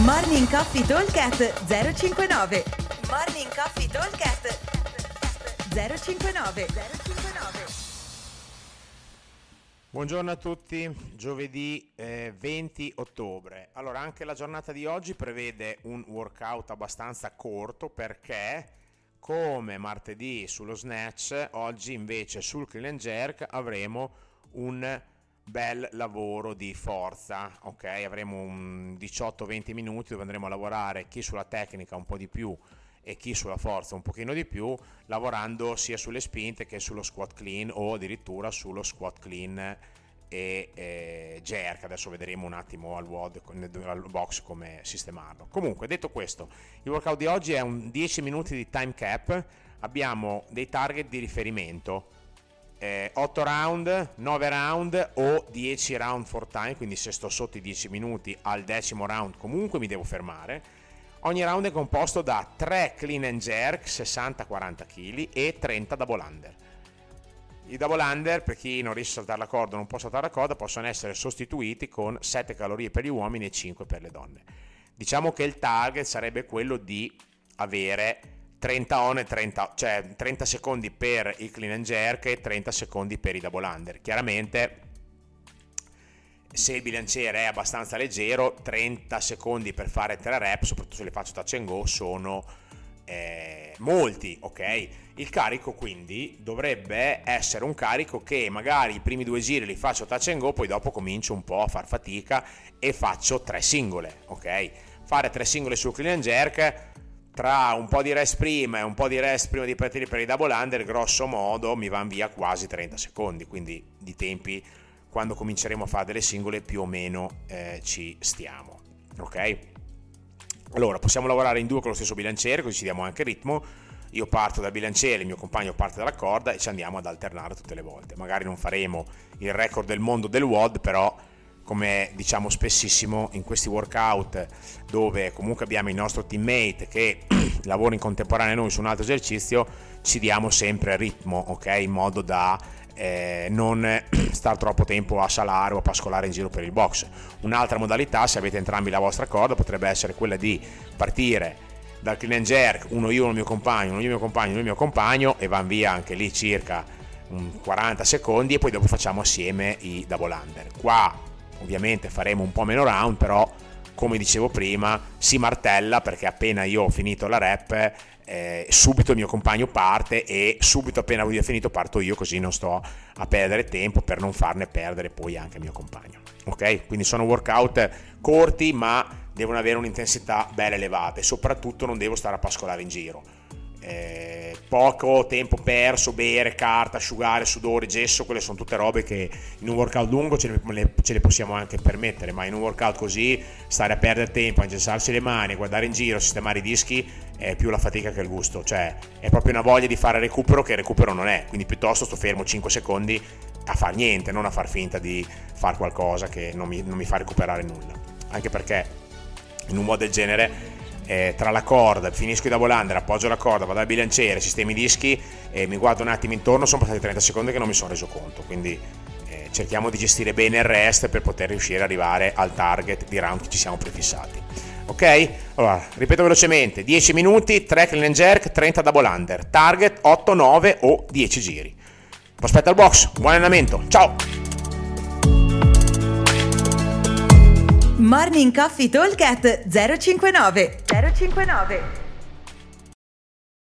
Morning Coffee Talkcast 059 Morning Coffee Talkcast 059 059 Buongiorno a tutti, giovedì eh, 20 ottobre. Allora, anche la giornata di oggi prevede un workout abbastanza corto perché, come martedì sullo snatch, oggi invece sul clean and jerk avremo un bel lavoro di forza, ok? Avremo un 18-20 minuti dove andremo a lavorare chi sulla tecnica un po' di più e chi sulla forza un pochino di più, lavorando sia sulle spinte che sullo squat clean o addirittura sullo squat clean e eh, jerk. Adesso vedremo un attimo al WOD, al box come sistemarlo. Comunque, detto questo, il workout di oggi è un 10 minuti di time cap. Abbiamo dei target di riferimento. Eh, 8 round, 9 round o 10 round for time, quindi se sto sotto i 10 minuti al decimo round comunque mi devo fermare Ogni round è composto da 3 clean and jerk 60-40 kg e 30 double under. I double under, per chi non riesce a saltare la corda o non può saltare la corda, possono essere sostituiti con 7 calorie per gli uomini e 5 per le donne. Diciamo che il target sarebbe quello di avere 30 on e 30, cioè 30 secondi per il clean and jerk e 30 secondi per i double under. Chiaramente se il bilanciere è abbastanza leggero, 30 secondi per fare 3 rep, soprattutto se le faccio touch and go, sono eh, molti, ok? Il carico quindi dovrebbe essere un carico che magari i primi due giri li faccio touch and go, poi dopo comincio un po' a far fatica e faccio 3 singole, ok? Fare 3 singole sul clean and jerk tra un po' di rest prima e un po' di rest prima di partire per i double under, grosso modo mi vanno via quasi 30 secondi, quindi di tempi quando cominceremo a fare delle singole più o meno eh, ci stiamo. Ok? Allora, possiamo lavorare in due con lo stesso bilanciere, così ci diamo anche ritmo. Io parto dal bilanciere, il mio compagno parte dalla corda e ci andiamo ad alternare tutte le volte. Magari non faremo il record del mondo del WOD, però come diciamo spessissimo in questi workout dove comunque abbiamo il nostro teammate che lavora in contemporanea a noi su un altro esercizio, ci diamo sempre ritmo, ok? In modo da eh, non stare troppo tempo a salare o a pascolare in giro per il box. Un'altra modalità, se avete entrambi la vostra corda, potrebbe essere quella di partire dal clean and jerk, uno io, uno mio compagno, uno io, mio compagno, uno mio compagno e van via anche lì circa 40 secondi e poi dopo facciamo assieme i double under. Qua ovviamente faremo un po' meno round, però come dicevo prima si martella perché appena io ho finito la rep eh, subito il mio compagno parte e subito appena lui è finito parto io così non sto a perdere tempo per non farne perdere poi anche il mio compagno. Ok? Quindi sono workout corti ma devono avere un'intensità bella elevata e soprattutto non devo stare a pascolare in giro eh, poco tempo perso, bere, carta, asciugare, sudore, gesso, quelle sono tutte robe che in un workout lungo ce le, ce le, possiamo anche permettere, ma in un workout così stare a perdere tempo, a ingessarsi le mani, guardare in giro, sistemare i dischi è più la fatica che il gusto, cioè è proprio una voglia di fare recupero che recupero non è, quindi piuttosto sto fermo 5 secondi a far niente, non a far finta di fare qualcosa che non mi, non mi fa recuperare nulla, anche perché in un modo del genere eh, tra la corda, finisco da volante, appoggio la corda, vado al bilanciere, sistemi dischi e mi guardo un attimo intorno, sono passati 30 secondi che non mi sono reso conto, quindi eh, cerchiamo di gestire bene il rest per poter riuscire ad arrivare al target di round che ci siamo prefissati. Ok? Allora, ripeto velocemente, 10 minuti, 3 clean and jerk, 30 double under, target 8, 9 o 10 giri. Prospetta al box, buon allenamento, ciao! Morning Coffee Talk 059 059